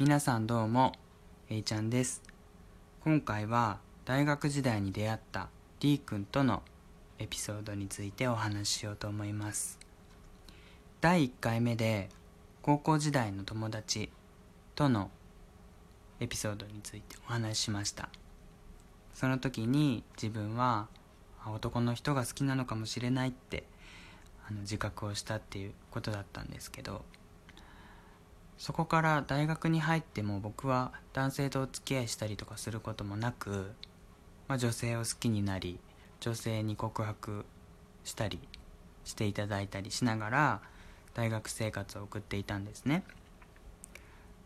皆さんどうも、えいちゃんです。今回は大学時代に出会った D 君とのエピソードについてお話ししようと思います。第1回目で高校時代の友達とのエピソードについてお話ししました。その時に自分は男の人が好きなのかもしれないってあの自覚をしたっていうことだったんですけどそこから大学に入っても僕は男性とお付き合いしたりとかすることもなく、まあ、女性を好きになり女性に告白したりしていただいたりしながら大学生活を送っていたんですね。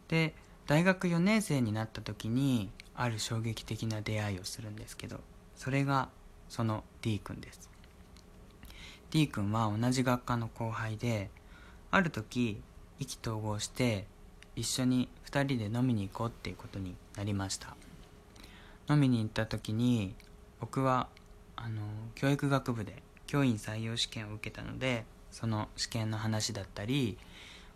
で大学4年生になった時にある衝撃的な出会いをするんですけどそれがその D 君です。D 君は同じ学科の後輩である時意気投合して一緒に2人で飲みに行こうっていうことになりました。飲みに行った時に僕はあの教育学部で教員採用試験を受けたのでその試験の話だったり、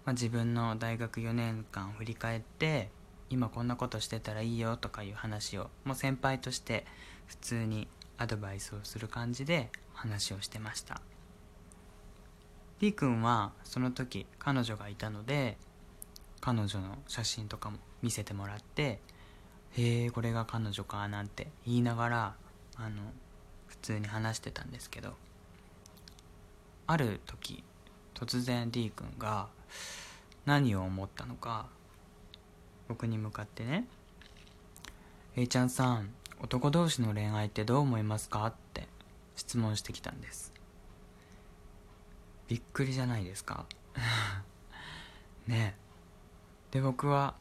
まあ、自分の大学4年間を振り返って今こんなことしてたらいいよとかいう話をもう先輩として普通にアドバイスをする感じで話をしてました。D 君はその時彼女がいたので彼女の写真とかも見せてもらって「へえこれが彼女か」なんて言いながらあの普通に話してたんですけどある時突然 D 君が何を思ったのか僕に向かってね「A ちゃんさん男同士の恋愛ってどう思いますか?」って質問してきたんですびっくりじゃないですか。ね。で僕は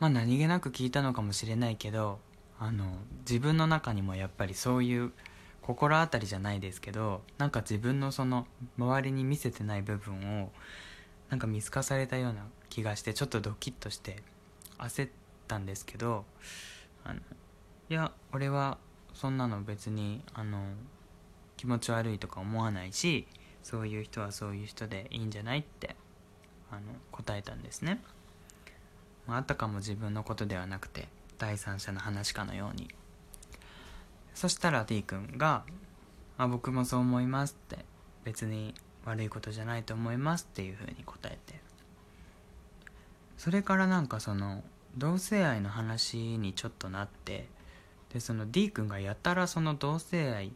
まあ何気なく聞いたのかもしれないけどあの自分の中にもやっぱりそういう心当たりじゃないですけどなんか自分のその周りに見せてない部分をなんか見透かされたような気がしてちょっとドキッとして焦ったんですけどあのいや俺はそんなの別にあの気持ち悪いとか思わないしそういう人はそういう人でいいんじゃないってあの答えたんですね、まあ、あたかも自分のことではなくて第三者の話かのように。そしたら D 君が「あ僕もそう思います」って別に悪いことじゃないと思いますっていうふうに答えて。それからなんかその同性愛の話にちょっとなってでその D 君がやたらその同性愛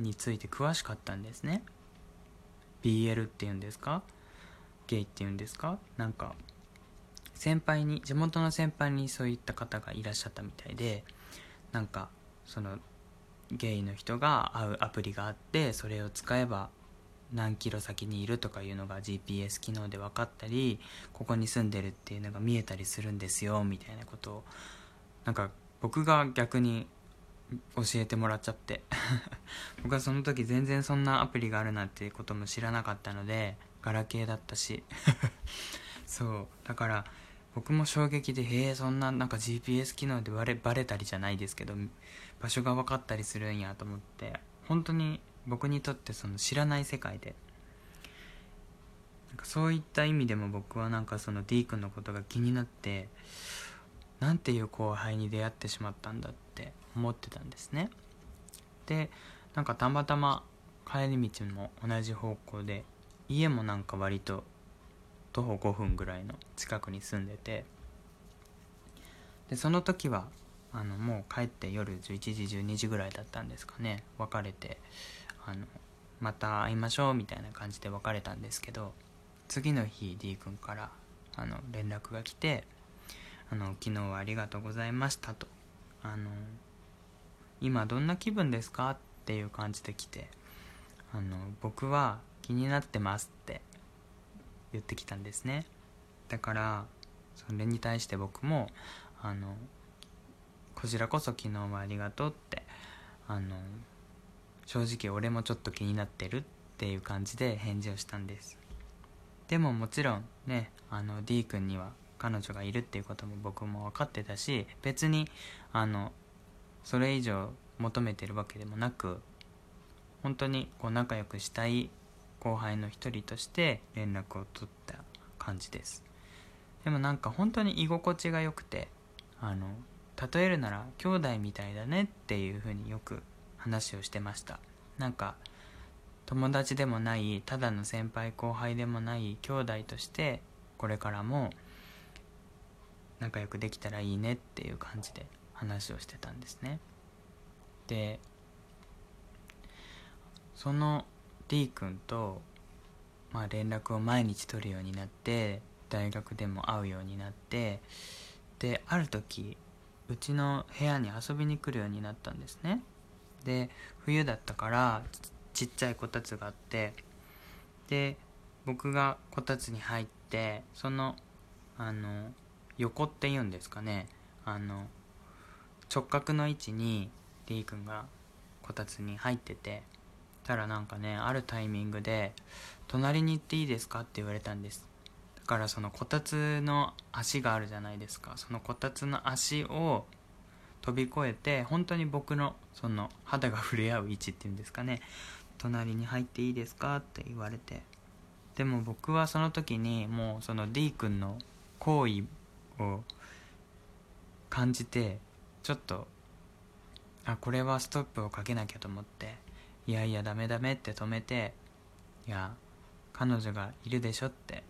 について詳しかったんですね。BL っていうんですか？ゲイっていうんですか？なんか先輩に地元の先輩にそういった方がいらっしゃったみたいでなんかそのゲイの人が会うアプリがあってそれを使えば何キロ先にいるとかいうのが GPS 機能で分かったりここに住んでるっていうのが見えたりするんですよみたいなことをなんか僕が逆に教えてもらっちゃって。僕はその時全然そんなアプリがあるなんていうことも知らなかったのでガラケーだったし。そう。だから僕も衝撃でへえそんななんか GPS 機能でバレバレたりじゃないですけど場所が分かったりするんやと思って。本当に僕にとってその知らない世界で。なんかそういった意味でも僕はなんかその D 君のことが気になってなんていう後輩に出会ってしまったんだって思ってたんですね。でなんかたまたま帰り道も同じ方向で家もなんか割と徒歩5分ぐらいの近くに住んでてでその時はあのもう帰って夜11時12時ぐらいだったんですかね別れてあのまた会いましょうみたいな感じで別れたんですけど次の日 D 君からあの連絡が来てあの「昨日はありがとうございました」と「あの今どんな気分ですか?」っていう感じで来て「あの僕は気になってます」って言ってきたんですね。だからそれに対して僕も「あのこちらこそ昨日はありがとう」ってあの正直俺もちょっと気になってるっていう感じで返事をしたんです。でももちろんねあの D 君には彼女がいるっていうことも僕も分かってたし別にあのそれ以上求めてるわけでもなく本当にこう仲良くしたい後輩の一人として連絡を取った感じです。でもなんか本当に居心地が良くてあの例えるなら兄弟みたいだねっていうふうによく話をしてました。なんか友達でもないただの先輩後輩でもない兄弟としてこれからも仲良くできたらいいねっていう感じで話をしてたんですね。でその D 君と、まあ、連絡を毎日取るようになって大学でも会うようになってである時うちの部屋に遊びに来るようになったんですね。で冬だったからちっちゃいこたつがあってで僕がこたつに入ってそのあの横っていうんですかねあの直角の位置に D 君がこたつに入っててたらなんかねあるタイミングで「隣に行っていいですか?」って言われたんです。だからそのこたつの足があるじゃないですか。そのこたつの足を飛び越えて本当に僕のその肌が触れ合う位置っていうんですかね。隣に入っていいですかって言われて。でも僕はその時にもうその D 君の行為を感じてちょっとあこれはストップをかけなきゃと思っていやいやダメダメって止めていや彼女がいるでしょって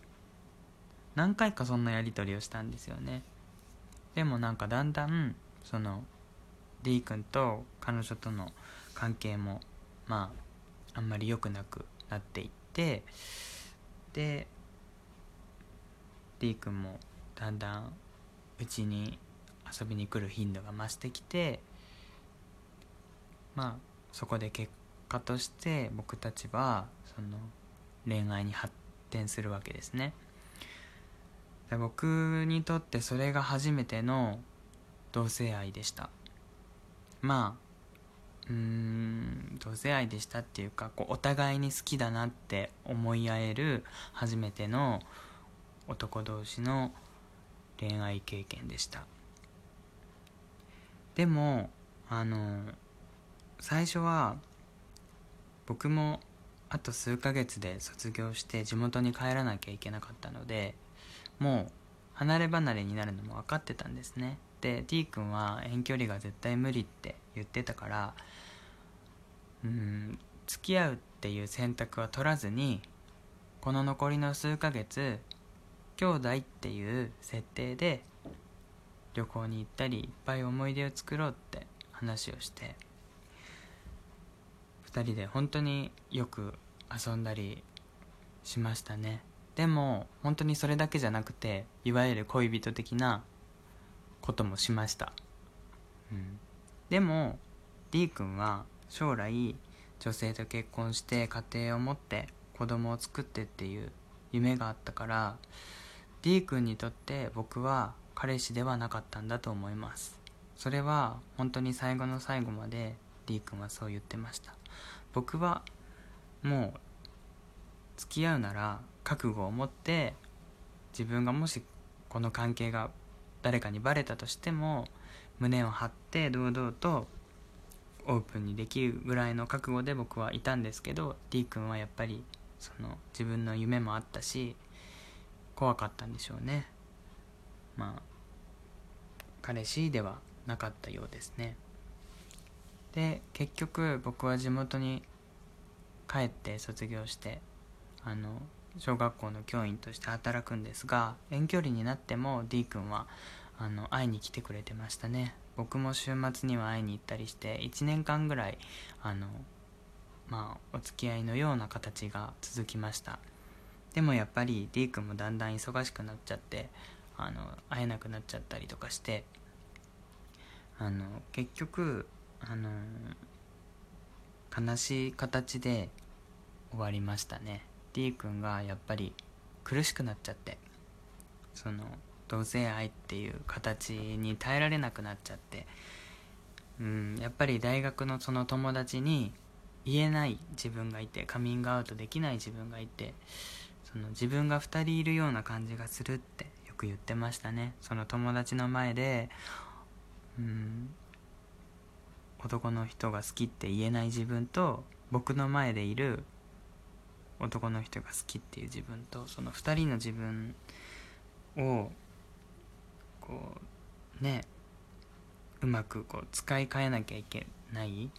何回かそんなやり取りをしたんですよね。でもなんかだんだんその D 君と彼女との関係もまああんまり良くなくなっていってで D 君もだんだんうちに遊びに来る頻度が増してきてまあそこで結果として僕たちはその恋愛に発展するわけですね。で僕にとってそれが初めての同性愛でした。まあうーん同性愛でしたっていうかこうお互いに好きだなって思い合える初めての男同士の恋愛経験でした。でもあの最初は僕もあと数ヶ月で卒業して地元に帰らなきゃいけなかったのでもう離れ離れになるのも分かってたんですね。で T 君は遠距離が絶対無理って言ってたからうん付き合うっていう選択は取らずにこの残りの数ヶ月兄弟っていう設定で旅行に行ったりいっぱい思い出を作ろうって話をして2人で本当によく遊んだりしましたね。でも本当にそれだけじゃなくていわゆる恋人的なこともしました、うん、でも D 君は将来女性と結婚して家庭を持って子供を作ってっていう夢があったから D 君にとって僕は彼氏ではなかったんだと思います。それは本当に最後の最後まで D 君はそう言ってました。僕はもう付き合うなら覚悟を持って自分がもしこの関係が誰かにバレたとしても胸を張って堂々とオープンにできるぐらいの覚悟で僕はいたんですけど D 君はやっぱりその自分の夢もあったし怖かったんでしょうね。まあ彼氏ではなかったようですね。で結局僕は地元に帰って卒業してあの小学校の教員として働くんですが遠距離になっても D 君はあの会いに来てくれてましたね。僕も週末には会いに行ったりして1年間ぐらいあのまあお付き合いのような形が続きました。でもやっぱり D 君もだんだん忙しくなっちゃってあの会えなくなっちゃったりとかしてあの結局あの悲しい形で終わりましたね。D 君がやっぱり苦しくなっちゃって。その同性愛っていう形に耐えられなくなっちゃって。うんやっぱり大学のその友達に言えない自分がいてカミングアウトできない自分がいてその自分が2人いるような感じがするってよく言ってましたね。その友達の前でうん男の人が好きって言えない自分と僕の前でいる男の人が好きっていう自分とその2人の自分をこうねうまくこう使い変えなきゃいけない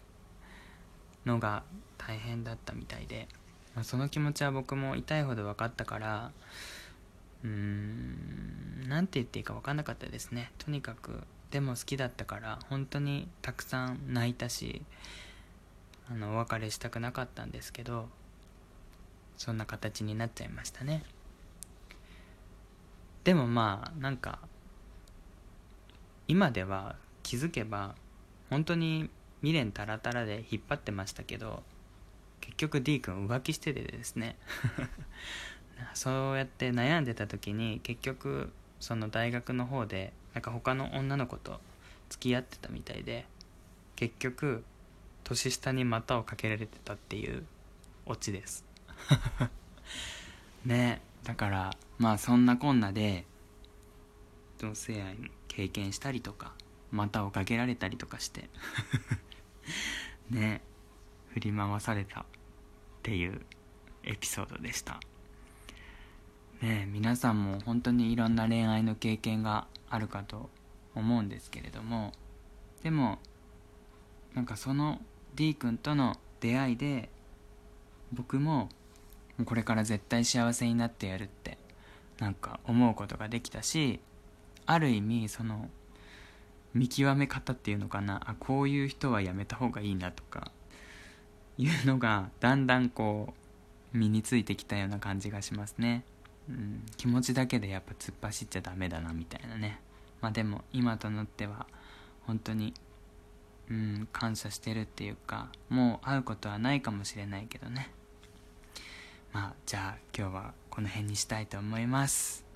のが大変だったみたいで、まあ、その気持ちは僕も痛いほど分かったからうーん何て言っていいか分かんなかったですね。とにかくでも好きだったから本当にたくさん泣いたしあのお別れしたくなかったんですけどそんな形になっちゃいましたね。でもまあなんか今では気づけば本当に未練タラタラで引っ張ってましたけど結局 D 君浮気しててですね。そうやって悩んでた時に結局その大学の方でなんか他の女の子と付き合ってたみたいで結局年下に股をかけられてたっていうオチです。ね。だからまあそんなこんなで同性愛も経験したりとか股をかけられたりとかして ね。振り回されたっていうエピソードでした。ね皆さんも本当にいろんな恋愛の経験があるかと思うんですけれどもでもなんかその D 君との出会いで僕もこれから絶対幸せになってやるってなんか思うことができたしある意味その見極め方っていうのかなあこういう人はやめた方がいいなとかいうのがだんだんこう身についてきたような感じがしますね、うん、気持ちだけでやっぱ突っ走っちゃダメだなみたいなね。まあでも今となっては本当にうん感謝してるっていうかもう会うことはないかもしれないけどね。まあじゃあ今日はこの辺にしたいと思います。